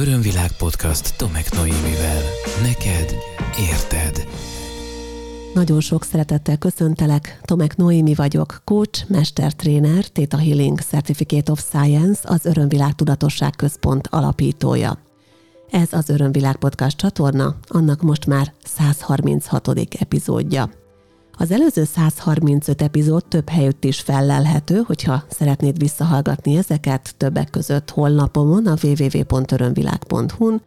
Örömvilág podcast Tomek Noémivel. Neked érted. Nagyon sok szeretettel köszöntelek. Tomek Noémi vagyok, coach, mestertréner, Theta Healing Certificate of Science, az Örömvilág Tudatosság Központ alapítója. Ez az Örömvilág Podcast csatorna, annak most már 136. epizódja. Az előző 135 epizód több helyütt is fellelhető, hogyha szeretnéd visszahallgatni ezeket többek között honlapomon, a www.örömvilág.hu-n,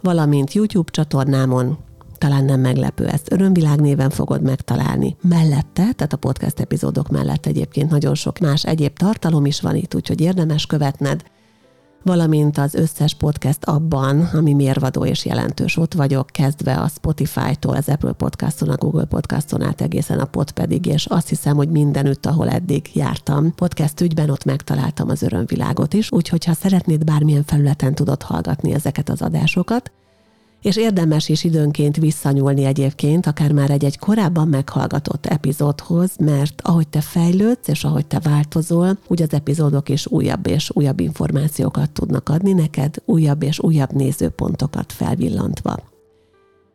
valamint YouTube csatornámon, talán nem meglepő, ezt Örömvilág néven fogod megtalálni. Mellette, tehát a podcast epizódok mellett egyébként nagyon sok más egyéb tartalom is van itt, úgyhogy érdemes követned valamint az összes podcast abban, ami mérvadó és jelentős. Ott vagyok, kezdve a Spotify-tól, az Apple Podcaston, a Google Podcaston át egészen a pot pedig, és azt hiszem, hogy mindenütt, ahol eddig jártam podcast ügyben, ott megtaláltam az örömvilágot is, úgyhogy ha szeretnéd bármilyen felületen tudod hallgatni ezeket az adásokat, és érdemes is időnként visszanyúlni egyébként, akár már egy-egy korábban meghallgatott epizódhoz, mert ahogy te fejlődsz, és ahogy te változol, úgy az epizódok is újabb és újabb információkat tudnak adni neked, újabb és újabb nézőpontokat felvillantva.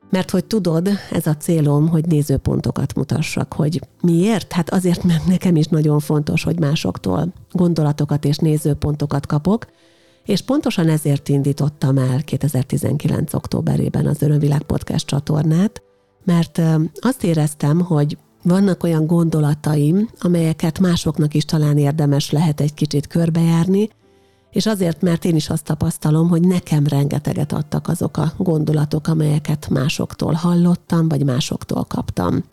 Mert hogy tudod, ez a célom, hogy nézőpontokat mutassak, hogy miért? Hát azért, mert nekem is nagyon fontos, hogy másoktól gondolatokat és nézőpontokat kapok, és pontosan ezért indítottam el 2019. októberében az Örömvilág Podcast csatornát, mert azt éreztem, hogy vannak olyan gondolataim, amelyeket másoknak is talán érdemes lehet egy kicsit körbejárni, és azért, mert én is azt tapasztalom, hogy nekem rengeteget adtak azok a gondolatok, amelyeket másoktól hallottam, vagy másoktól kaptam.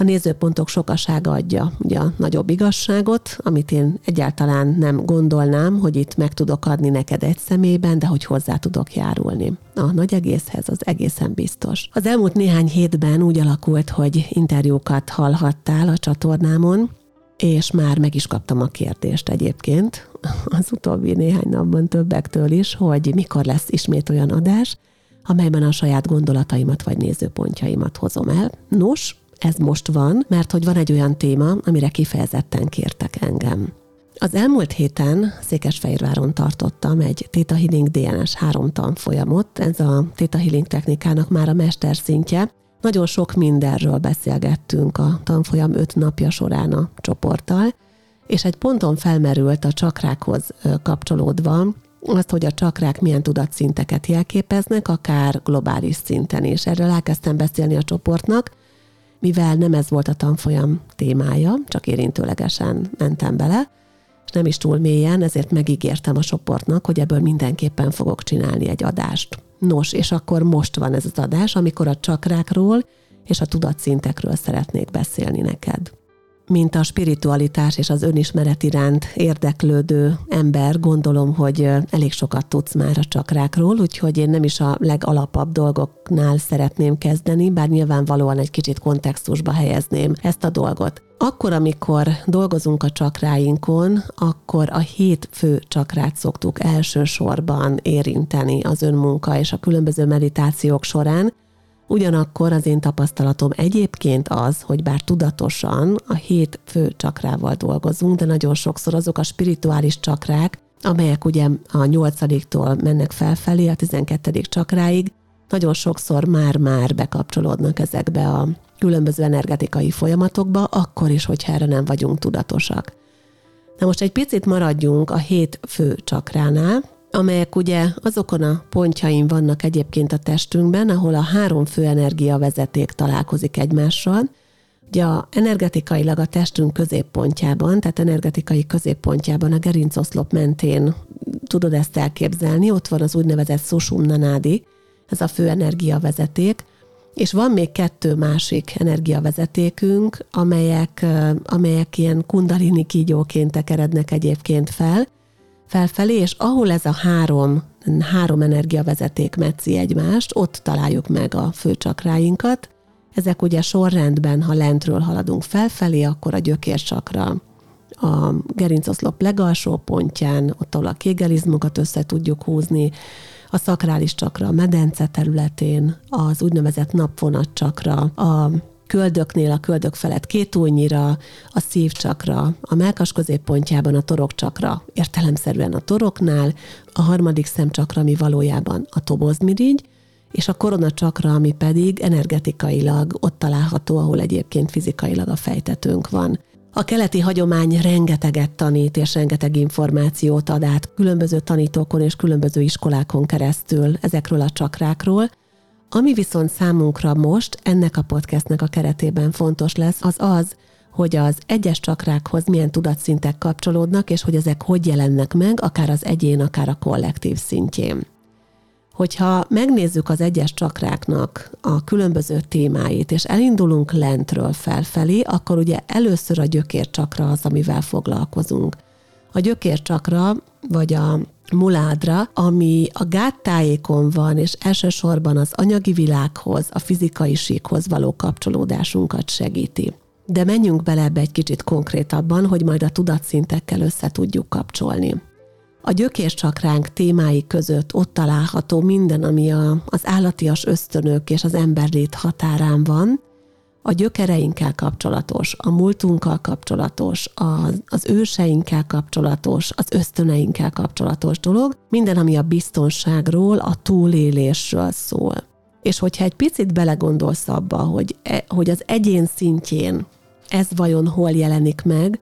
A nézőpontok sokasága adja ugye a nagyobb igazságot, amit én egyáltalán nem gondolnám, hogy itt meg tudok adni neked egy személyben, de hogy hozzá tudok járulni. A nagy egészhez az egészen biztos. Az elmúlt néhány hétben úgy alakult, hogy interjúkat hallhattál a csatornámon, és már meg is kaptam a kérdést egyébként az utóbbi néhány napban többektől is, hogy mikor lesz ismét olyan adás, amelyben a saját gondolataimat vagy nézőpontjaimat hozom el. Nos, ez most van, mert hogy van egy olyan téma, amire kifejezetten kértek engem. Az elmúlt héten Székesfehérváron tartottam egy Theta Healing DNS 3 tanfolyamot. Ez a Theta Healing technikának már a mesterszintje. Nagyon sok mindenről beszélgettünk a tanfolyam öt napja során a csoporttal, és egy ponton felmerült a csakrákhoz kapcsolódva, azt, hogy a csakrák milyen tudatszinteket jelképeznek, akár globális szinten is. Erről elkezdtem beszélni a csoportnak, mivel nem ez volt a tanfolyam témája, csak érintőlegesen mentem bele, és nem is túl mélyen, ezért megígértem a csoportnak, hogy ebből mindenképpen fogok csinálni egy adást. Nos, és akkor most van ez az adás, amikor a csakrákról és a tudatszintekről szeretnék beszélni neked mint a spiritualitás és az önismeret iránt érdeklődő ember, gondolom, hogy elég sokat tudsz már a csakrákról, úgyhogy én nem is a legalapabb dolgoknál szeretném kezdeni, bár nyilvánvalóan egy kicsit kontextusba helyezném ezt a dolgot. Akkor, amikor dolgozunk a csakráinkon, akkor a hét fő csakrát szoktuk elsősorban érinteni az önmunka és a különböző meditációk során, Ugyanakkor az én tapasztalatom egyébként az, hogy bár tudatosan a hét fő csakrával dolgozunk, de nagyon sokszor azok a spirituális csakrák, amelyek ugye a nyolcadiktól mennek felfelé, a tizenkettedik csakráig, nagyon sokszor már-már bekapcsolódnak ezekbe a különböző energetikai folyamatokba, akkor is, hogyha erre nem vagyunk tudatosak. Na most egy picit maradjunk a hét fő csakránál, amelyek ugye azokon a pontjain vannak egyébként a testünkben, ahol a három fő energia vezeték találkozik egymással. Ugye a energetikailag a testünk középpontjában, tehát energetikai középpontjában a gerincoszlop mentén tudod ezt elképzelni, ott van az úgynevezett Sushum Nanádi, ez a fő energiavezeték, és van még kettő másik energiavezetékünk, amelyek, amelyek ilyen kundalini kígyóként tekerednek egyébként fel, felfelé, és ahol ez a három, három energiavezeték metszi egymást, ott találjuk meg a főcsakráinkat. Ezek ugye sorrendben, ha lentről haladunk felfelé, akkor a gyökércsakra a gerincoszlop legalsó pontján, ott ahol a kégelizmokat össze tudjuk húzni, a szakrális csakra a medence területén, az úgynevezett napvonat csakra, a köldöknél, a köldök felett két újnyira, a szívcsakra, a melkas középpontjában a torokcsakra, értelemszerűen a toroknál, a harmadik szemcsakra, ami valójában a tobozmirigy, és a koronacsakra, ami pedig energetikailag ott található, ahol egyébként fizikailag a fejtetőnk van. A keleti hagyomány rengeteget tanít és rengeteg információt ad át különböző tanítókon és különböző iskolákon keresztül ezekről a csakrákról, ami viszont számunkra most ennek a podcastnek a keretében fontos lesz, az az, hogy az egyes csakrákhoz milyen tudatszintek kapcsolódnak, és hogy ezek hogy jelennek meg, akár az egyén, akár a kollektív szintjén. Hogyha megnézzük az egyes csakráknak a különböző témáit, és elindulunk lentről felfelé, akkor ugye először a gyökércsakra az, amivel foglalkozunk. A gyökércsakra, vagy a muládra, ami a gáttájékon van, és elsősorban az anyagi világhoz, a fizikai síkhoz való kapcsolódásunkat segíti. De menjünk bele ebbe egy kicsit konkrétabban, hogy majd a tudatszintekkel össze tudjuk kapcsolni. A gyökércsakránk témái között ott található minden, ami a, az állatias ösztönök és az emberlét határán van, a gyökereinkkel kapcsolatos, a múltunkkal kapcsolatos, az, az őseinkkel kapcsolatos, az ösztöneinkkel kapcsolatos dolog, minden, ami a biztonságról, a túlélésről szól. És hogyha egy picit belegondolsz abba, hogy, e, hogy az egyén szintjén ez vajon hol jelenik meg,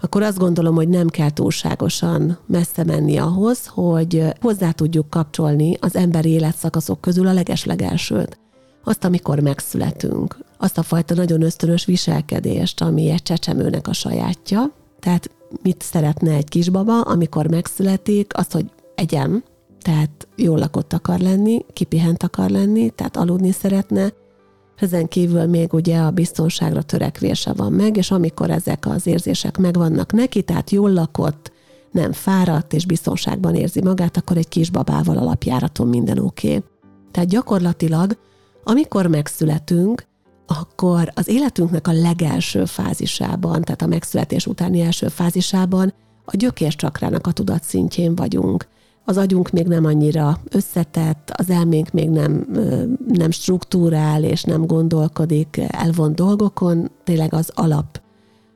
akkor azt gondolom, hogy nem kell túlságosan messze menni ahhoz, hogy hozzá tudjuk kapcsolni az emberi életszakaszok közül a legeslegelsőt. Azt, amikor megszületünk, azt a fajta nagyon ösztönös viselkedést, ami egy csecsemőnek a sajátja, tehát mit szeretne egy kisbaba, amikor megszületik, azt, hogy egyem, tehát jól lakott akar lenni, kipihent akar lenni, tehát aludni szeretne, ezen kívül még ugye a biztonságra törekvése van meg, és amikor ezek az érzések megvannak neki, tehát jól lakott, nem fáradt és biztonságban érzi magát, akkor egy kisbabával alapjáraton minden oké. Okay. Tehát gyakorlatilag, amikor megszületünk, akkor az életünknek a legelső fázisában, tehát a megszületés utáni első fázisában a gyökércsakrának a tudatszintjén vagyunk az agyunk még nem annyira összetett, az elménk még nem, nem struktúrál és nem gondolkodik elvont dolgokon, tényleg az alap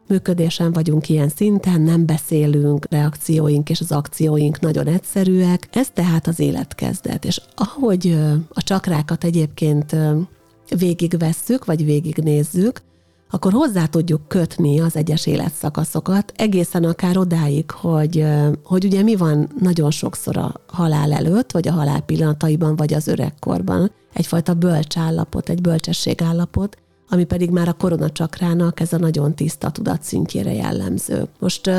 működésen vagyunk ilyen szinten, nem beszélünk, reakcióink és az akcióink nagyon egyszerűek. Ez tehát az életkezdet. És ahogy a csakrákat egyébként végigvesszük, vagy végignézzük, akkor hozzá tudjuk kötni az egyes életszakaszokat, egészen akár odáig, hogy, hogy ugye mi van nagyon sokszor a halál előtt, vagy a halál pillanataiban, vagy az öregkorban. Egyfajta bölcsállapot, egy bölcsességállapot, ami pedig már a koronacsakrának ez a nagyon tiszta tudatszintjére jellemző. Most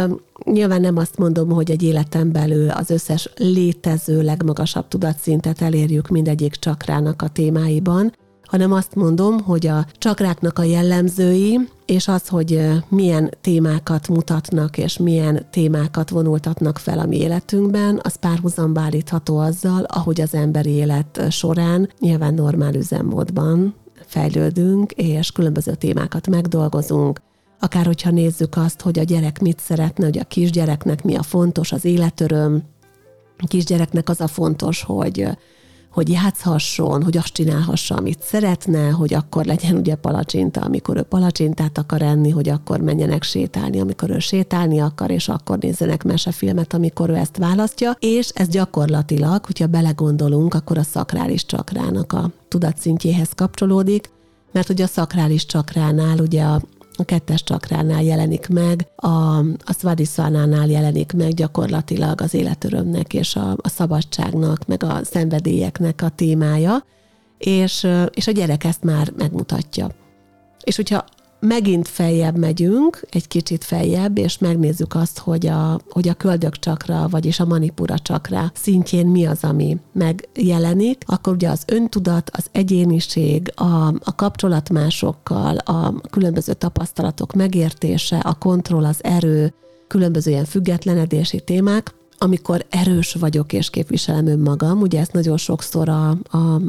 nyilván nem azt mondom, hogy egy életen belül az összes létező legmagasabb tudatszintet elérjük mindegyik csakrának a témáiban, hanem azt mondom, hogy a csakráknak a jellemzői, és az, hogy milyen témákat mutatnak, és milyen témákat vonultatnak fel a mi életünkben, az párhuzamba állítható azzal, ahogy az emberi élet során nyilván normál üzemmódban fejlődünk, és különböző témákat megdolgozunk, akár hogyha nézzük azt, hogy a gyerek mit szeretne, hogy a kisgyereknek mi a fontos, az életöröm, a kisgyereknek az a fontos, hogy hogy játszhasson, hogy azt csinálhassa, amit szeretne, hogy akkor legyen ugye palacsinta, amikor ő palacsintát akar enni, hogy akkor menjenek sétálni, amikor ő sétálni akar, és akkor nézzenek mesefilmet, amikor ő ezt választja, és ez gyakorlatilag, hogyha belegondolunk, akkor a szakrális csakrának a tudatszintjéhez kapcsolódik, mert ugye a szakrális csakránál ugye a a kettes csakránál jelenik meg, a, a Svadiszvánánál jelenik meg gyakorlatilag az életörömnek és a, a szabadságnak, meg a szenvedélyeknek a témája, és, és a gyerek ezt már megmutatja. És hogyha megint feljebb megyünk, egy kicsit feljebb, és megnézzük azt, hogy a, hogy a köldök csakra, vagyis a manipura csakra szintjén mi az, ami megjelenik, akkor ugye az öntudat, az egyéniség, a, a kapcsolat másokkal, a különböző tapasztalatok megértése, a kontroll, az erő, különböző ilyen függetlenedési témák, amikor erős vagyok és képviselem önmagam, ugye ezt nagyon sokszor a, a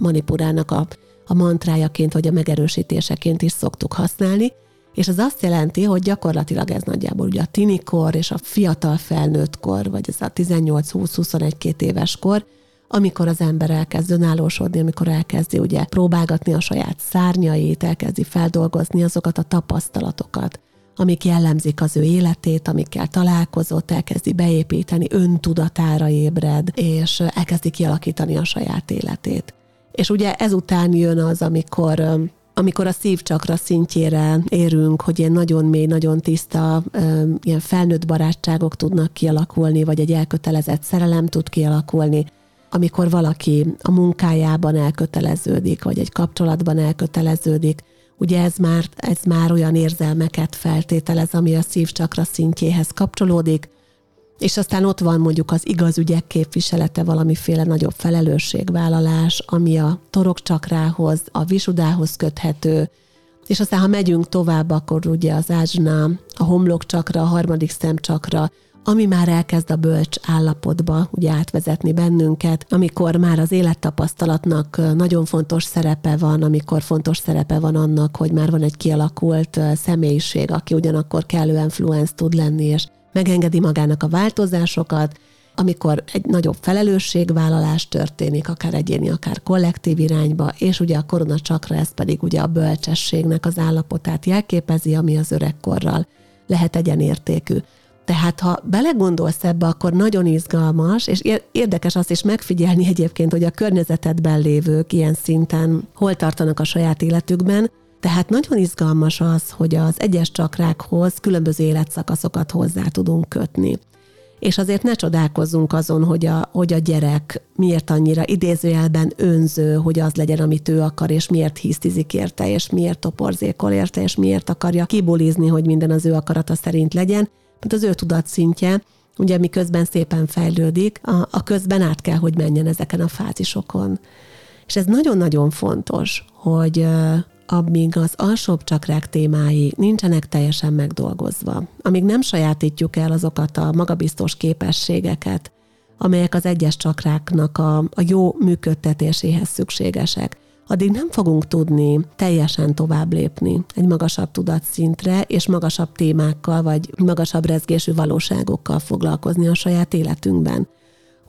manipurának a a mantrájaként vagy a megerősítéseként is szoktuk használni, és ez azt jelenti, hogy gyakorlatilag ez nagyjából ugye a tinikor és a fiatal felnőtt kor, vagy ez a 18-20-21-2 éves kor, amikor az ember elkezd önállósodni, amikor elkezdi ugye próbálgatni a saját szárnyait, elkezdi feldolgozni azokat a tapasztalatokat, amik jellemzik az ő életét, amikkel találkozott, elkezdi beépíteni, öntudatára ébred, és elkezdi kialakítani a saját életét. És ugye ezután jön az, amikor amikor a szívcsakra szintjére érünk, hogy ilyen nagyon mély, nagyon tiszta, ilyen felnőtt barátságok tudnak kialakulni, vagy egy elkötelezett szerelem tud kialakulni, amikor valaki a munkájában elköteleződik, vagy egy kapcsolatban elköteleződik, ugye ez már, ez már olyan érzelmeket feltételez, ami a szívcsakra szintjéhez kapcsolódik, és aztán ott van mondjuk az igaz ügyek képviselete, valamiféle nagyobb felelősségvállalás, ami a torokcsakrához, a visudához köthető, és aztán, ha megyünk tovább, akkor ugye az ázsna, a homlokcsakra, a harmadik szemcsakra, ami már elkezd a bölcs állapotba ugye átvezetni bennünket, amikor már az élettapasztalatnak nagyon fontos szerepe van, amikor fontos szerepe van annak, hogy már van egy kialakult személyiség, aki ugyanakkor kellően fluenc tud lenni, és megengedi magának a változásokat, amikor egy nagyobb felelősségvállalás történik, akár egyéni, akár kollektív irányba, és ugye a korona csakra ez pedig ugye a bölcsességnek az állapotát jelképezi, ami az öregkorral lehet egyenértékű. Tehát ha belegondolsz ebbe, akkor nagyon izgalmas, és érdekes azt is megfigyelni egyébként, hogy a környezetedben lévők ilyen szinten hol tartanak a saját életükben, tehát nagyon izgalmas az, hogy az egyes csakrákhoz különböző életszakaszokat hozzá tudunk kötni. És azért ne csodálkozzunk azon, hogy a, hogy a gyerek miért annyira idézőjelben önző, hogy az legyen, amit ő akar, és miért hisztizik érte, és miért toporzékol érte, és miért akarja kibulizni, hogy minden az ő akarata szerint legyen, mert az ő tudatszintje, ugye miközben szépen fejlődik, a, a közben át kell, hogy menjen ezeken a fázisokon. És ez nagyon-nagyon fontos, hogy amíg az alsóbb csakrák témái nincsenek teljesen megdolgozva, amíg nem sajátítjuk el azokat a magabiztos képességeket, amelyek az egyes csakráknak a, a jó működtetéséhez szükségesek, addig nem fogunk tudni teljesen tovább lépni egy magasabb tudatszintre, és magasabb témákkal, vagy magasabb rezgésű valóságokkal foglalkozni a saját életünkben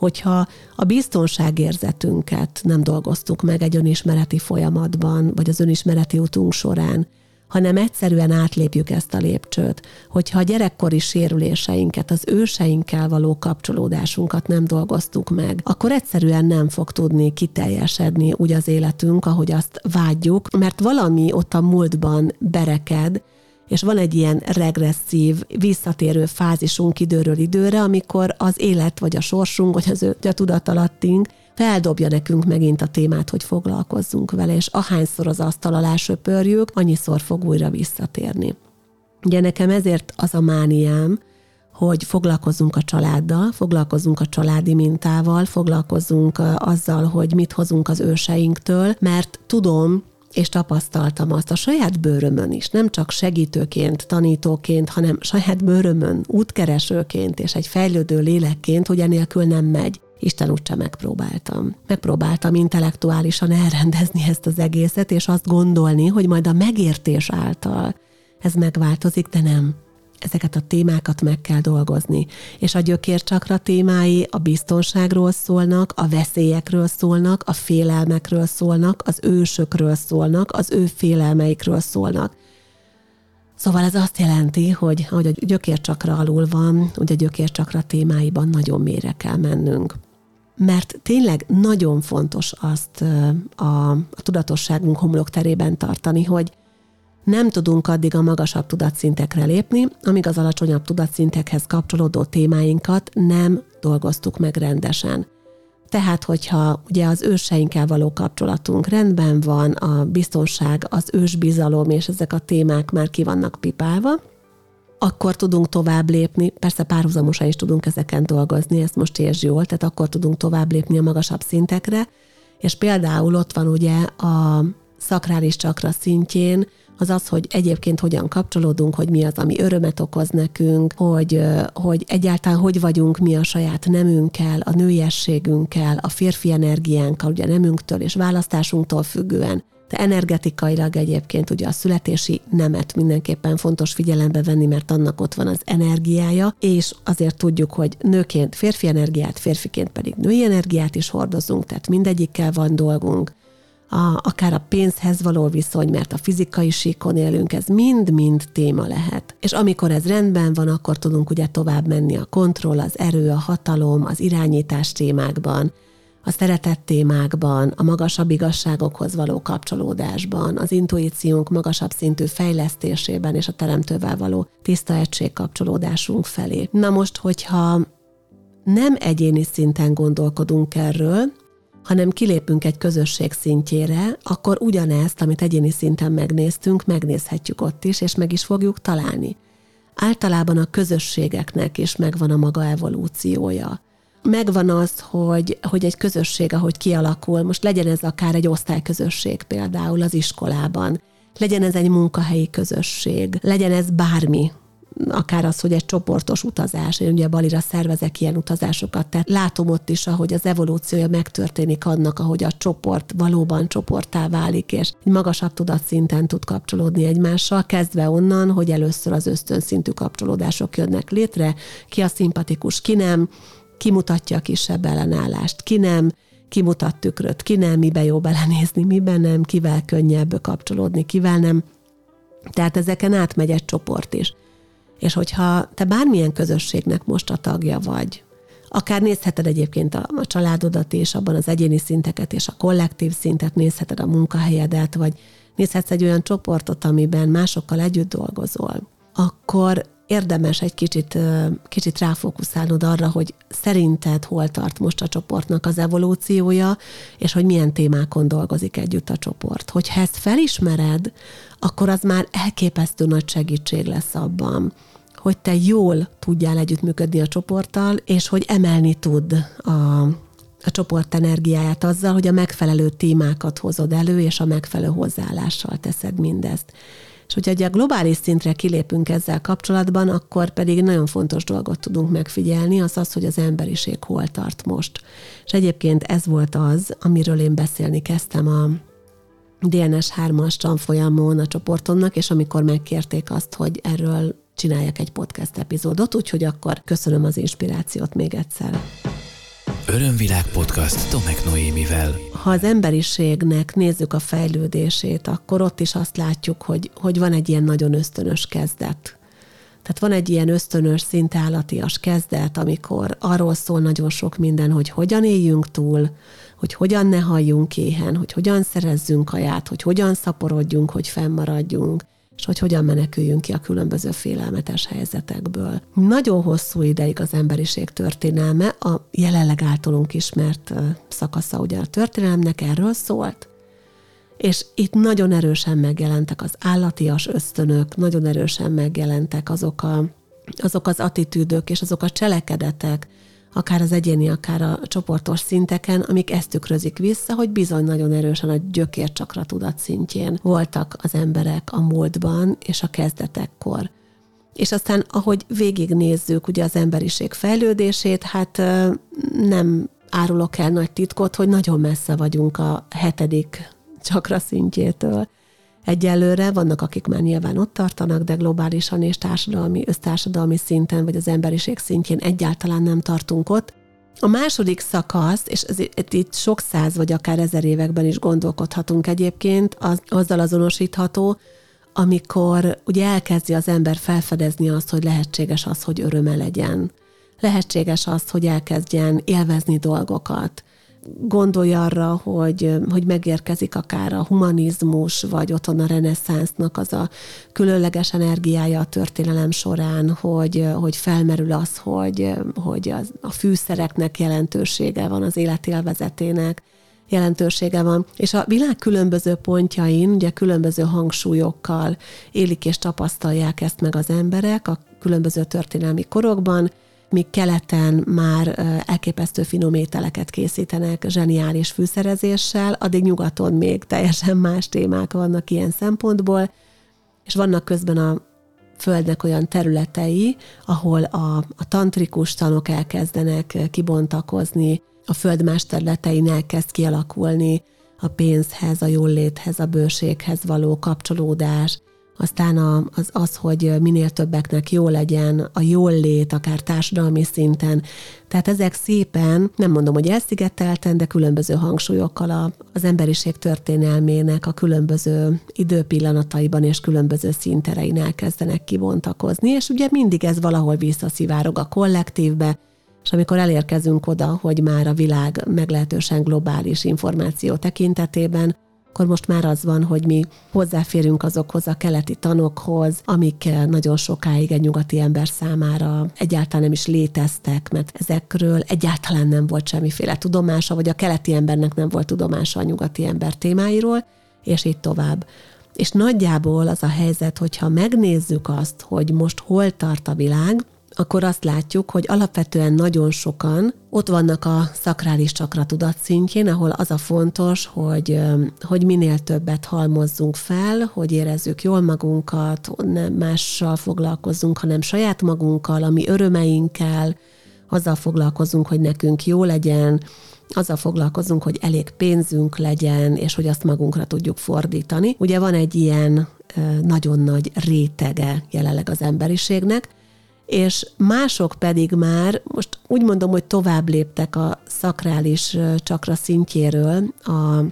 hogyha a biztonságérzetünket nem dolgoztuk meg egy önismereti folyamatban, vagy az önismereti utunk során, hanem egyszerűen átlépjük ezt a lépcsőt, hogyha a gyerekkori sérüléseinket, az őseinkkel való kapcsolódásunkat nem dolgoztuk meg, akkor egyszerűen nem fog tudni kiteljesedni úgy az életünk, ahogy azt vágyjuk, mert valami ott a múltban bereked, és van egy ilyen regresszív, visszatérő fázisunk időről időre, amikor az élet, vagy a sorsunk, vagy az ő, a tudatalattunk feldobja nekünk megint a témát, hogy foglalkozzunk vele, és ahányszor az asztal alá söpörjük, annyiszor fog újra visszatérni. Ugye nekem ezért az a mániám, hogy foglalkozunk a családdal, foglalkozunk a családi mintával, foglalkozunk azzal, hogy mit hozunk az őseinktől, mert tudom, és tapasztaltam azt a saját bőrömön is, nem csak segítőként, tanítóként, hanem saját bőrömön, útkeresőként és egy fejlődő lélekként, hogy enélkül nem megy. Isten úgyse megpróbáltam. Megpróbáltam intellektuálisan elrendezni ezt az egészet, és azt gondolni, hogy majd a megértés által ez megváltozik, de nem ezeket a témákat meg kell dolgozni. És a gyökércsakra témái a biztonságról szólnak, a veszélyekről szólnak, a félelmekről szólnak, az ősökről szólnak, az ő félelmeikről szólnak. Szóval ez azt jelenti, hogy ahogy a gyökércsakra alul van, ugye a gyökércsakra témáiban nagyon mélyre kell mennünk. Mert tényleg nagyon fontos azt a, a tudatosságunk homlokterében tartani, hogy nem tudunk addig a magasabb tudatszintekre lépni, amíg az alacsonyabb tudatszintekhez kapcsolódó témáinkat nem dolgoztuk meg rendesen. Tehát, hogyha ugye az őseinkkel való kapcsolatunk rendben van, a biztonság, az ősbizalom és ezek a témák már ki vannak pipálva, akkor tudunk tovább lépni, persze párhuzamosan is tudunk ezeken dolgozni, ezt most értsd jól, tehát akkor tudunk tovább lépni a magasabb szintekre, és például ott van ugye a szakrális csakra szintjén az az, hogy egyébként hogyan kapcsolódunk, hogy mi az, ami örömet okoz nekünk, hogy, hogy egyáltalán hogy vagyunk mi a saját nemünkkel, a nőiességünkkel, a férfi energiánkkal, ugye nemünktől és választásunktól függően. de energetikailag egyébként ugye a születési nemet mindenképpen fontos figyelembe venni, mert annak ott van az energiája, és azért tudjuk, hogy nőként férfi energiát, férfiként pedig női energiát is hordozunk, tehát mindegyikkel van dolgunk a, akár a pénzhez való viszony, mert a fizikai síkon élünk, ez mind-mind téma lehet. És amikor ez rendben van, akkor tudunk ugye tovább menni a kontroll, az erő, a hatalom, az irányítás témákban, a szeretett témákban, a magasabb igazságokhoz való kapcsolódásban, az intuíciónk magasabb szintű fejlesztésében és a teremtővel való tiszta egység kapcsolódásunk felé. Na most, hogyha nem egyéni szinten gondolkodunk erről, hanem kilépünk egy közösség szintjére, akkor ugyanezt, amit egyéni szinten megnéztünk, megnézhetjük ott is, és meg is fogjuk találni. Általában a közösségeknek is megvan a maga evolúciója. Megvan az, hogy, hogy egy közösség, ahogy kialakul, most legyen ez akár egy osztályközösség például az iskolában, legyen ez egy munkahelyi közösség, legyen ez bármi, akár az, hogy egy csoportos utazás, én ugye Balira szervezek ilyen utazásokat, tehát látom ott is, ahogy az evolúciója megtörténik annak, ahogy a csoport valóban csoportá válik, és magasabb tudatszinten tud kapcsolódni egymással, kezdve onnan, hogy először az ösztönszintű kapcsolódások jönnek létre, ki a szimpatikus, ki nem, ki mutatja a kisebb ellenállást, ki nem, ki mutat tükröt, ki nem, mibe jó belenézni, miben nem, kivel könnyebb kapcsolódni, kivel nem. Tehát ezeken átmegy egy csoport is. És hogyha te bármilyen közösségnek most a tagja vagy, akár nézheted egyébként a, a családodat és abban az egyéni szinteket és a kollektív szintet, nézheted a munkahelyedet, vagy nézhetsz egy olyan csoportot, amiben másokkal együtt dolgozol, akkor érdemes egy kicsit, kicsit ráfókuszálnod arra, hogy szerinted hol tart most a csoportnak az evolúciója, és hogy milyen témákon dolgozik együtt a csoport. Hogyha ezt felismered, akkor az már elképesztő nagy segítség lesz abban, hogy te jól tudjál együttműködni a csoporttal, és hogy emelni tud a, a csoport energiáját azzal, hogy a megfelelő témákat hozod elő, és a megfelelő hozzáállással teszed mindezt. És hogyha a globális szintre kilépünk ezzel kapcsolatban, akkor pedig nagyon fontos dolgot tudunk megfigyelni, az az, hogy az emberiség hol tart most. És egyébként ez volt az, amiről én beszélni kezdtem a DNS 3-as tanfolyamon a csoportomnak, és amikor megkérték azt, hogy erről csináljak egy podcast epizódot, úgyhogy akkor köszönöm az inspirációt még egyszer. Örömvilág podcast Tomek Noémivel. Ha az emberiségnek nézzük a fejlődését, akkor ott is azt látjuk, hogy, hogy van egy ilyen nagyon ösztönös kezdet. Tehát van egy ilyen ösztönös, szinte állatias kezdet, amikor arról szól nagyon sok minden, hogy hogyan éljünk túl, hogy hogyan ne halljunk éhen, hogy hogyan szerezzünk kaját, hogy hogyan szaporodjunk, hogy fennmaradjunk és hogy hogyan meneküljünk ki a különböző félelmetes helyzetekből. Nagyon hosszú ideig az emberiség történelme, a jelenleg általunk ismert szakasza ugye a történelemnek erről szólt. És itt nagyon erősen megjelentek az állatias ösztönök, nagyon erősen megjelentek azok, a, azok az attitűdök és azok a cselekedetek, akár az egyéni, akár a csoportos szinteken, amik ezt tükrözik vissza, hogy bizony nagyon erősen a gyökércsakra tudat szintjén voltak az emberek a múltban és a kezdetekkor. És aztán, ahogy végignézzük ugye az emberiség fejlődését, hát nem árulok el nagy titkot, hogy nagyon messze vagyunk a hetedik csakra szintjétől. Egyelőre vannak, akik már nyilván ott tartanak, de globálisan és társadalmi, össztársadalmi szinten, vagy az emberiség szintjén egyáltalán nem tartunk ott. A második szakasz, és ez, itt sok száz vagy akár ezer években is gondolkodhatunk egyébként, az, azzal azonosítható, amikor ugye elkezdi az ember felfedezni azt, hogy lehetséges az, hogy öröme legyen. Lehetséges az, hogy elkezdjen élvezni dolgokat gondolj arra, hogy, hogy megérkezik akár a humanizmus, vagy otthon a reneszánsznak az a különleges energiája a történelem során, hogy, hogy felmerül az, hogy, hogy az, a fűszereknek jelentősége van, az életélvezetének jelentősége van. És a világ különböző pontjain, ugye különböző hangsúlyokkal élik és tapasztalják ezt meg az emberek a különböző történelmi korokban, míg keleten már elképesztő finom ételeket készítenek zseniális fűszerezéssel, addig nyugaton még teljesen más témák vannak ilyen szempontból, és vannak közben a Földnek olyan területei, ahol a, a tantrikus tanok elkezdenek kibontakozni, a Föld más területein elkezd kialakulni a pénzhez, a jóléthez, a bőséghez való kapcsolódás, aztán a, az, az, hogy minél többeknek jó legyen, a jól lét, akár társadalmi szinten. Tehát ezek szépen, nem mondom, hogy elszigetelten, de különböző hangsúlyokkal a, az emberiség történelmének a különböző időpillanataiban és különböző szinterein elkezdenek kibontakozni, és ugye mindig ez valahol visszaszivárog a kollektívbe, és amikor elérkezünk oda, hogy már a világ meglehetősen globális információ tekintetében, akkor most már az van, hogy mi hozzáférünk azokhoz a keleti tanokhoz, amik nagyon sokáig egy nyugati ember számára egyáltalán nem is léteztek, mert ezekről egyáltalán nem volt semmiféle tudomása, vagy a keleti embernek nem volt tudomása a nyugati ember témáiról, és így tovább. És nagyjából az a helyzet, hogyha megnézzük azt, hogy most hol tart a világ, akkor azt látjuk, hogy alapvetően nagyon sokan ott vannak a szakrális csakra tudatszintjén, ahol az a fontos, hogy, hogy minél többet halmozzunk fel, hogy érezzük jól magunkat, nem mással foglalkozzunk, hanem saját magunkkal, ami örömeinkkel, azzal foglalkozunk, hogy nekünk jó legyen, azzal foglalkozunk, hogy elég pénzünk legyen, és hogy azt magunkra tudjuk fordítani. Ugye van egy ilyen nagyon nagy rétege jelenleg az emberiségnek, és mások pedig már, most úgy mondom, hogy tovább léptek a szakrális csakra szintjéről, a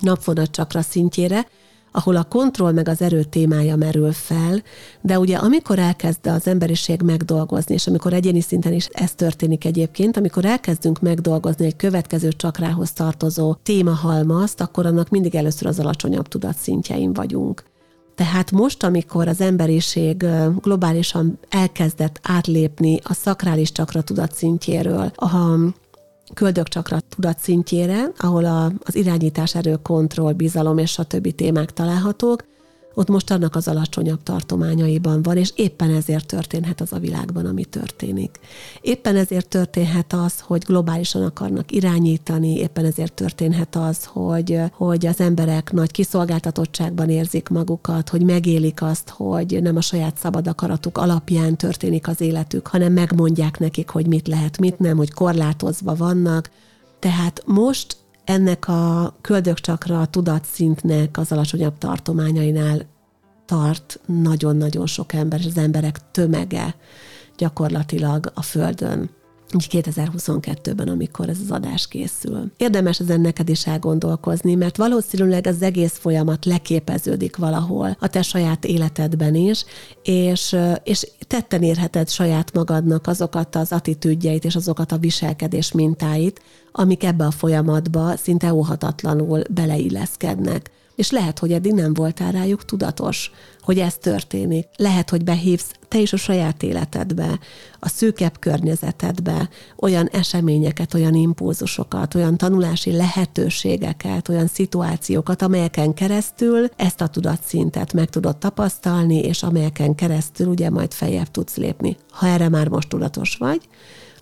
napfonat csakra szintjére, ahol a kontroll meg az erő témája merül fel, de ugye amikor elkezd az emberiség megdolgozni, és amikor egyéni szinten is ez történik egyébként, amikor elkezdünk megdolgozni egy következő csakrához tartozó témahalmazt, akkor annak mindig először az alacsonyabb tudatszintjein vagyunk. Tehát most, amikor az emberiség globálisan elkezdett átlépni a szakrális csakra tudatszintjéről, a köldökcsakra tudatszintjére, ahol a, az irányítás, erő, kontroll, bizalom és a többi témák találhatók, ott most annak az alacsonyabb tartományaiban van, és éppen ezért történhet az a világban, ami történik. Éppen ezért történhet az, hogy globálisan akarnak irányítani, éppen ezért történhet az, hogy, hogy az emberek nagy kiszolgáltatottságban érzik magukat, hogy megélik azt, hogy nem a saját szabad akaratuk alapján történik az életük, hanem megmondják nekik, hogy mit lehet, mit nem, hogy korlátozva vannak. Tehát most ennek a köldökcsakra a tudatszintnek az alacsonyabb tartományainál tart nagyon-nagyon sok ember, és az emberek tömege gyakorlatilag a Földön. 2022-ben, amikor ez az adás készül. Érdemes ezen neked is elgondolkozni, mert valószínűleg az egész folyamat leképeződik valahol a te saját életedben is, és, és tetten érheted saját magadnak azokat az attitűdjeit és azokat a viselkedés mintáit, amik ebbe a folyamatba szinte óhatatlanul beleilleszkednek. És lehet, hogy eddig nem voltál rájuk tudatos, hogy ez történik. Lehet, hogy behívsz te is a saját életedbe, a szűkebb környezetedbe olyan eseményeket, olyan impulzusokat, olyan tanulási lehetőségeket, olyan szituációkat, amelyeken keresztül ezt a tudatszintet meg tudod tapasztalni, és amelyeken keresztül ugye majd feljebb tudsz lépni. Ha erre már most tudatos vagy,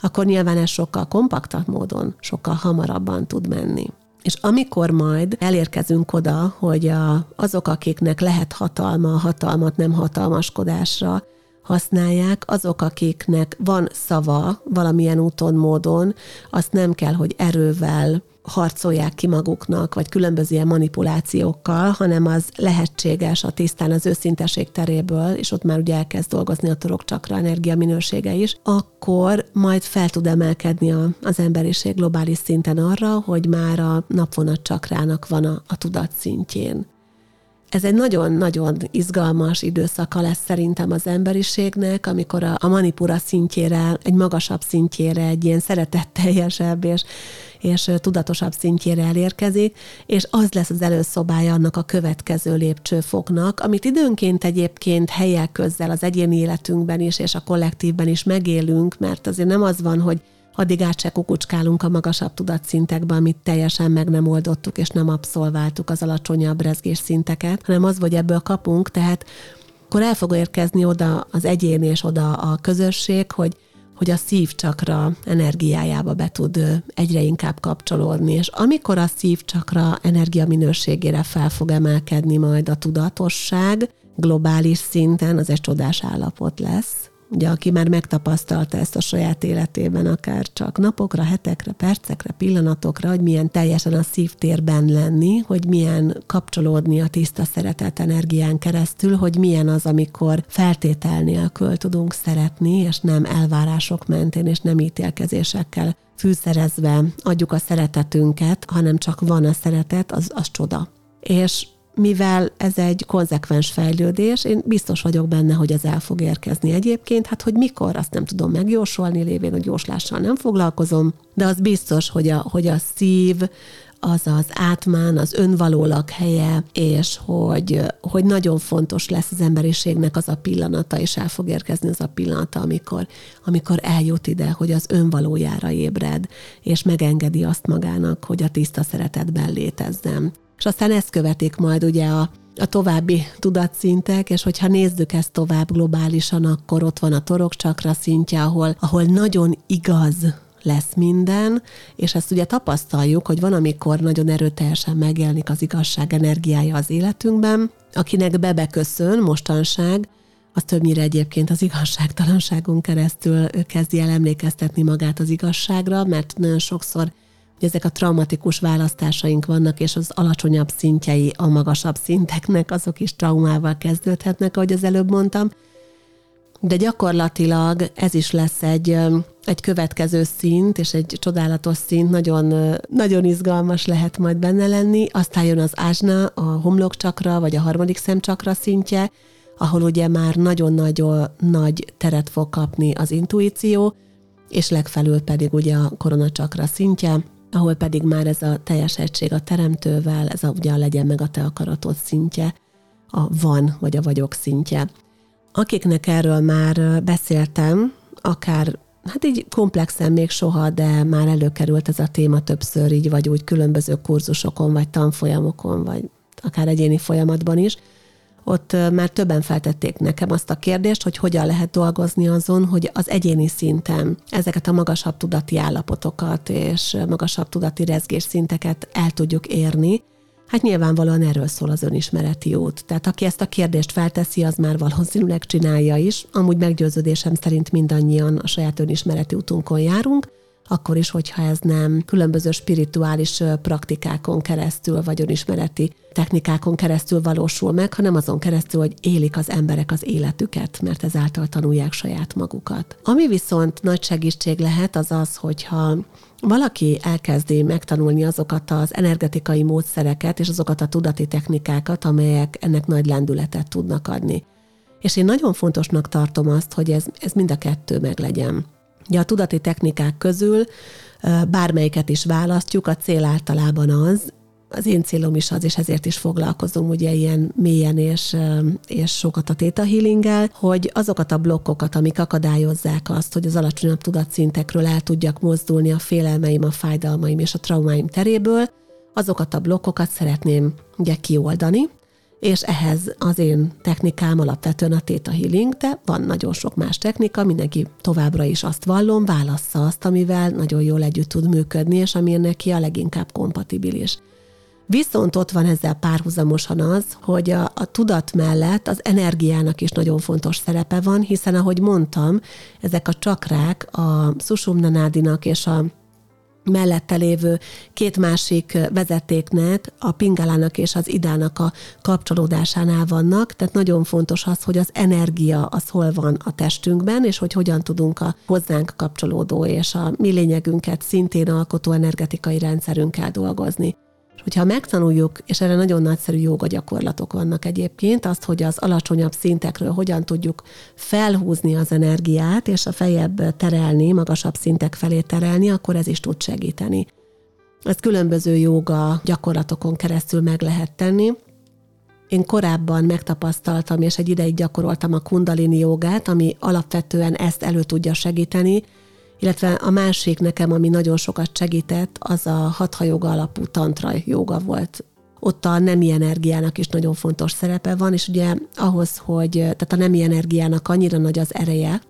akkor nyilván ez sokkal kompaktabb módon, sokkal hamarabban tud menni. És amikor majd elérkezünk oda, hogy a, azok, akiknek lehet hatalma, a hatalmat nem hatalmaskodásra használják, azok, akiknek van szava valamilyen úton, módon, azt nem kell, hogy erővel harcolják ki maguknak, vagy különböző ilyen manipulációkkal, hanem az lehetséges a tisztán az őszinteség teréből, és ott már ugye elkezd dolgozni a torokcsakra energia minősége is, akkor majd fel tud emelkedni a, az emberiség globális szinten arra, hogy már a napvonat csakrának van a, a tudat szintjén. Ez egy nagyon-nagyon izgalmas időszaka lesz szerintem az emberiségnek, amikor a, a manipura szintjére, egy magasabb szintjére, egy ilyen szeretetteljesebb és, és tudatosabb szintjére elérkezik, és az lesz az előszobája annak a következő lépcsőfoknak, amit időnként egyébként helyek közzel az egyéni életünkben is, és a kollektívben is megélünk, mert azért nem az van, hogy addig át se kukucskálunk a magasabb tudatszintekbe, amit teljesen meg nem oldottuk, és nem abszolváltuk az alacsonyabb rezgés szinteket, hanem az, hogy ebből kapunk, tehát akkor el fog érkezni oda az egyén és oda a közösség, hogy hogy a szívcsakra energiájába be tud egyre inkább kapcsolódni, és amikor a szívcsakra energia minőségére fel fog emelkedni majd a tudatosság, globális szinten az egy csodás állapot lesz, ugye aki már megtapasztalta ezt a saját életében, akár csak napokra, hetekre, percekre, pillanatokra, hogy milyen teljesen a szívtérben lenni, hogy milyen kapcsolódni a tiszta szeretet energián keresztül, hogy milyen az, amikor feltétel nélkül tudunk szeretni, és nem elvárások mentén, és nem ítélkezésekkel fűszerezve adjuk a szeretetünket, hanem csak van a szeretet, az, az csoda. És mivel ez egy konzekvens fejlődés, én biztos vagyok benne, hogy ez el fog érkezni egyébként. Hát, hogy mikor, azt nem tudom megjósolni, lévén, hogy jóslással nem foglalkozom, de az biztos, hogy a, hogy a szív, az az átmán, az önvaló helye, és hogy, hogy nagyon fontos lesz az emberiségnek az a pillanata, és el fog érkezni az a pillanata, amikor, amikor eljut ide, hogy az önvalójára ébred, és megengedi azt magának, hogy a tiszta szeretetben létezzen. És aztán ezt követik majd ugye a, a további tudatszintek, és hogyha nézzük ezt tovább globálisan, akkor ott van a torokcsakra szintje, ahol, ahol nagyon igaz lesz minden, és ezt ugye tapasztaljuk, hogy van, amikor nagyon erőteljesen megjelenik az igazság energiája az életünkben, akinek bebeköszön mostanság, az többnyire egyébként az igazságtalanságon keresztül kezdi el emlékeztetni magát az igazságra, mert nagyon sokszor hogy ezek a traumatikus választásaink vannak, és az alacsonyabb szintjei a magasabb szinteknek, azok is traumával kezdődhetnek, ahogy az előbb mondtam. De gyakorlatilag ez is lesz egy, egy következő szint, és egy csodálatos szint, nagyon, nagyon izgalmas lehet majd benne lenni. Aztán jön az ázsna, a homlokcsakra, vagy a harmadik szemcsakra szintje, ahol ugye már nagyon-nagyon nagy teret fog kapni az intuíció, és legfelül pedig ugye a koronacsakra szintje, ahol pedig már ez a teljes egység a teremtővel, ez a, ugye a legyen meg a te akaratod szintje, a van vagy a vagyok szintje. Akiknek erről már beszéltem, akár hát így komplexen még soha, de már előkerült ez a téma többször így, vagy úgy különböző kurzusokon, vagy tanfolyamokon, vagy akár egyéni folyamatban is, ott már többen feltették nekem azt a kérdést, hogy hogyan lehet dolgozni azon, hogy az egyéni szinten ezeket a magasabb tudati állapotokat és magasabb tudati rezgés szinteket el tudjuk érni, Hát nyilvánvalóan erről szól az önismereti út. Tehát aki ezt a kérdést felteszi, az már valószínűleg csinálja is. Amúgy meggyőződésem szerint mindannyian a saját önismereti útunkon járunk, akkor is, hogyha ez nem különböző spirituális praktikákon keresztül, vagy önismereti technikákon keresztül valósul meg, hanem azon keresztül, hogy élik az emberek az életüket, mert ezáltal tanulják saját magukat. Ami viszont nagy segítség lehet, az az, hogyha valaki elkezdi megtanulni azokat az energetikai módszereket és azokat a tudati technikákat, amelyek ennek nagy lendületet tudnak adni. És én nagyon fontosnak tartom azt, hogy ez, ez mind a kettő meglegyen. Ugye a tudati technikák közül bármelyiket is választjuk, a cél általában az, az én célom is az, és ezért is foglalkozom ugye ilyen mélyen és, és sokat a Theta healing hogy azokat a blokkokat, amik akadályozzák azt, hogy az alacsonyabb tudatszintekről el tudjak mozdulni a félelmeim, a fájdalmaim és a traumáim teréből, azokat a blokkokat szeretném ugye kioldani, és ehhez az én technikám alapvetően a Theta Healing, de van nagyon sok más technika, mindenki továbbra is azt vallom, válassza azt, amivel nagyon jól együtt tud működni, és ami neki a leginkább kompatibilis. Viszont ott van ezzel párhuzamosan az, hogy a, a tudat mellett az energiának is nagyon fontos szerepe van, hiszen ahogy mondtam, ezek a csakrák a Sushumnanádinak és a mellette lévő két másik vezetéknek, a pingalának és az idának a kapcsolódásánál vannak, tehát nagyon fontos az, hogy az energia az hol van a testünkben, és hogy hogyan tudunk a hozzánk kapcsolódó és a mi lényegünket szintén alkotó energetikai rendszerünkkel dolgozni. És hogyha megtanuljuk, és erre nagyon nagyszerű joga gyakorlatok vannak egyébként, azt, hogy az alacsonyabb szintekről hogyan tudjuk felhúzni az energiát, és a fejebb terelni, magasabb szintek felé terelni, akkor ez is tud segíteni. Ezt különböző joga gyakorlatokon keresztül meg lehet tenni. Én korábban megtapasztaltam, és egy ideig gyakoroltam a kundalini jogát, ami alapvetően ezt elő tudja segíteni, illetve a másik nekem, ami nagyon sokat segített, az a hatha joga alapú tantra joga volt. Ott a nemi energiának is nagyon fontos szerepe van, és ugye ahhoz, hogy tehát a nemi energiának annyira nagy az ereje,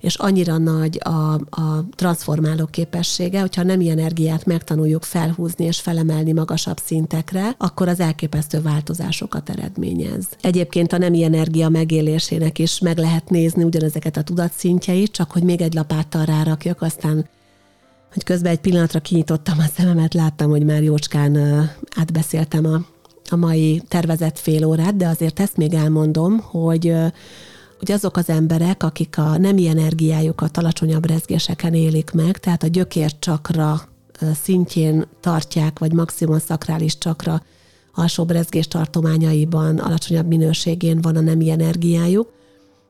és annyira nagy a, a transformáló képessége, hogyha nem ilyen energiát megtanuljuk felhúzni és felemelni magasabb szintekre, akkor az elképesztő változásokat eredményez. Egyébként a nemi energia megélésének is meg lehet nézni ugyanezeket a tudatszintjeit, csak hogy még egy lapáttal rárakjak, aztán hogy közben egy pillanatra kinyitottam a szememet, láttam, hogy már jócskán átbeszéltem a, a mai tervezett fél órát, de azért ezt még elmondom, hogy hogy azok az emberek, akik a nemi energiájukat alacsonyabb rezgéseken élik meg, tehát a gyökércsakra szintjén tartják, vagy maximum szakrális csakra alsóbb rezgés tartományaiban, alacsonyabb minőségén van a nemi energiájuk,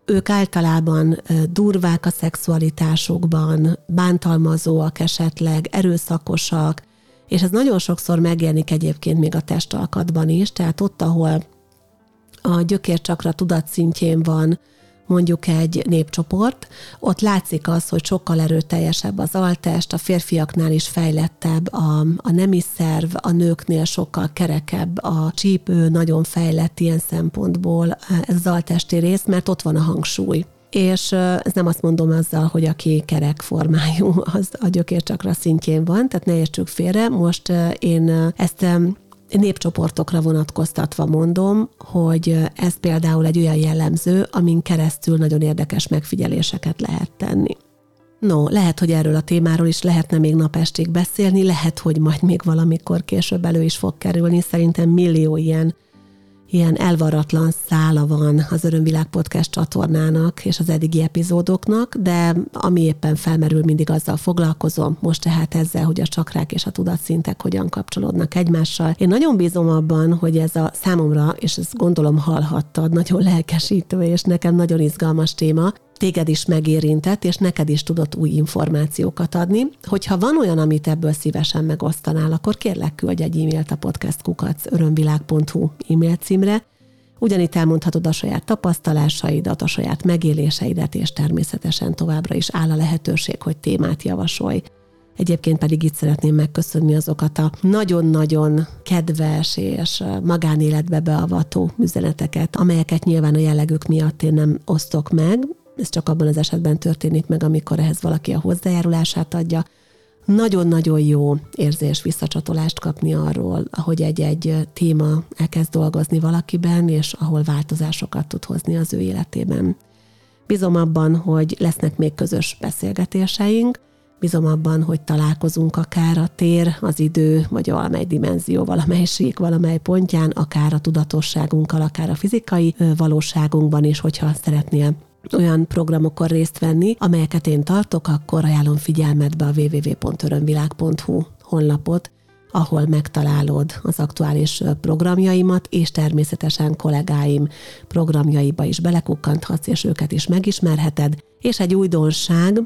ők általában durvák a szexualitásukban, bántalmazóak esetleg, erőszakosak, és ez nagyon sokszor megjelenik egyébként még a testalkatban is, tehát ott, ahol a gyökércsakra tudatszintjén van mondjuk egy népcsoport, ott látszik az, hogy sokkal erőteljesebb az altest, a férfiaknál is fejlettebb a, a nemi szerv, a nőknél sokkal kerekebb a csípő, nagyon fejlett ilyen szempontból ez az altesti rész, mert ott van a hangsúly és ez nem azt mondom azzal, hogy aki kerek formájú, az a gyökércsakra szintjén van, tehát ne értsük félre. Most én ezt népcsoportokra vonatkoztatva mondom, hogy ez például egy olyan jellemző, amin keresztül nagyon érdekes megfigyeléseket lehet tenni. No, lehet, hogy erről a témáról is lehetne még napestig beszélni, lehet, hogy majd még valamikor később elő is fog kerülni. Szerintem millió ilyen ilyen elvaratlan szála van az Örömvilág Podcast csatornának és az eddigi epizódoknak, de ami éppen felmerül, mindig azzal foglalkozom. Most tehát ezzel, hogy a csakrák és a tudatszintek hogyan kapcsolódnak egymással. Én nagyon bízom abban, hogy ez a számomra, és ezt gondolom hallhattad, nagyon lelkesítő és nekem nagyon izgalmas téma, téged is megérintett, és neked is tudott új információkat adni. Hogyha van olyan, amit ebből szívesen megosztanál, akkor kérlek küldj egy e-mailt a podcastkukac.örömvilág.hu e-mail címre, Ugyanitt elmondhatod a saját tapasztalásaidat, a saját megéléseidet, és természetesen továbbra is áll a lehetőség, hogy témát javasolj. Egyébként pedig itt szeretném megköszönni azokat a nagyon-nagyon kedves és magánéletbe beavató üzeneteket, amelyeket nyilván a jellegük miatt én nem osztok meg, ez csak abban az esetben történik meg, amikor ehhez valaki a hozzájárulását adja. Nagyon-nagyon jó érzés visszacsatolást kapni arról, ahogy egy-egy téma elkezd dolgozni valakiben, és ahol változásokat tud hozni az ő életében. Bízom abban, hogy lesznek még közös beszélgetéseink, Bízom abban, hogy találkozunk akár a tér, az idő, vagy valamely dimenzió, valamely sík, valamely pontján, akár a tudatosságunkkal, akár a fizikai valóságunkban is, hogyha szeretnél olyan programokon részt venni, amelyeket én tartok, akkor ajánlom figyelmetbe a www.örömvilág.hu honlapot, ahol megtalálod az aktuális programjaimat, és természetesen kollégáim programjaiba is belekukkanthatsz, és őket is megismerheted. És egy újdonság,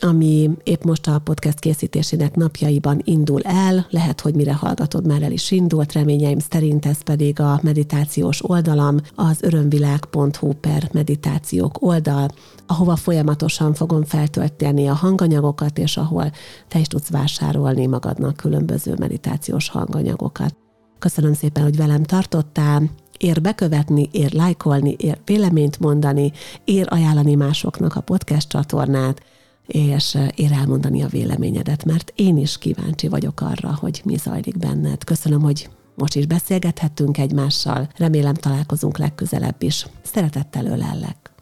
ami épp most a podcast készítésének napjaiban indul el, lehet, hogy mire hallgatod, már el is indult, reményeim szerint ez pedig a meditációs oldalam, az örömvilág.hu per meditációk oldal, ahova folyamatosan fogom feltölteni a hanganyagokat, és ahol te is tudsz vásárolni magadnak különböző meditációs hanganyagokat. Köszönöm szépen, hogy velem tartottál, ér bekövetni, ér lájkolni, ér véleményt mondani, ér ajánlani másoknak a podcast csatornát, és ér elmondani a véleményedet, mert én is kíváncsi vagyok arra, hogy mi zajlik benned. Köszönöm, hogy most is beszélgethettünk egymással. Remélem találkozunk legközelebb is. Szeretettel ölellek.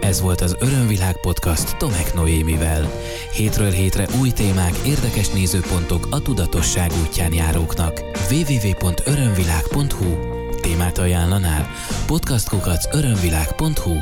Ez volt az Örömvilág podcast Tomek Noémivel. Hétről hétre új témák, érdekes nézőpontok a tudatosság útján járóknak. www.örömvilág.hu Témát ajánlanál? Podcastkukac örömvilág.hu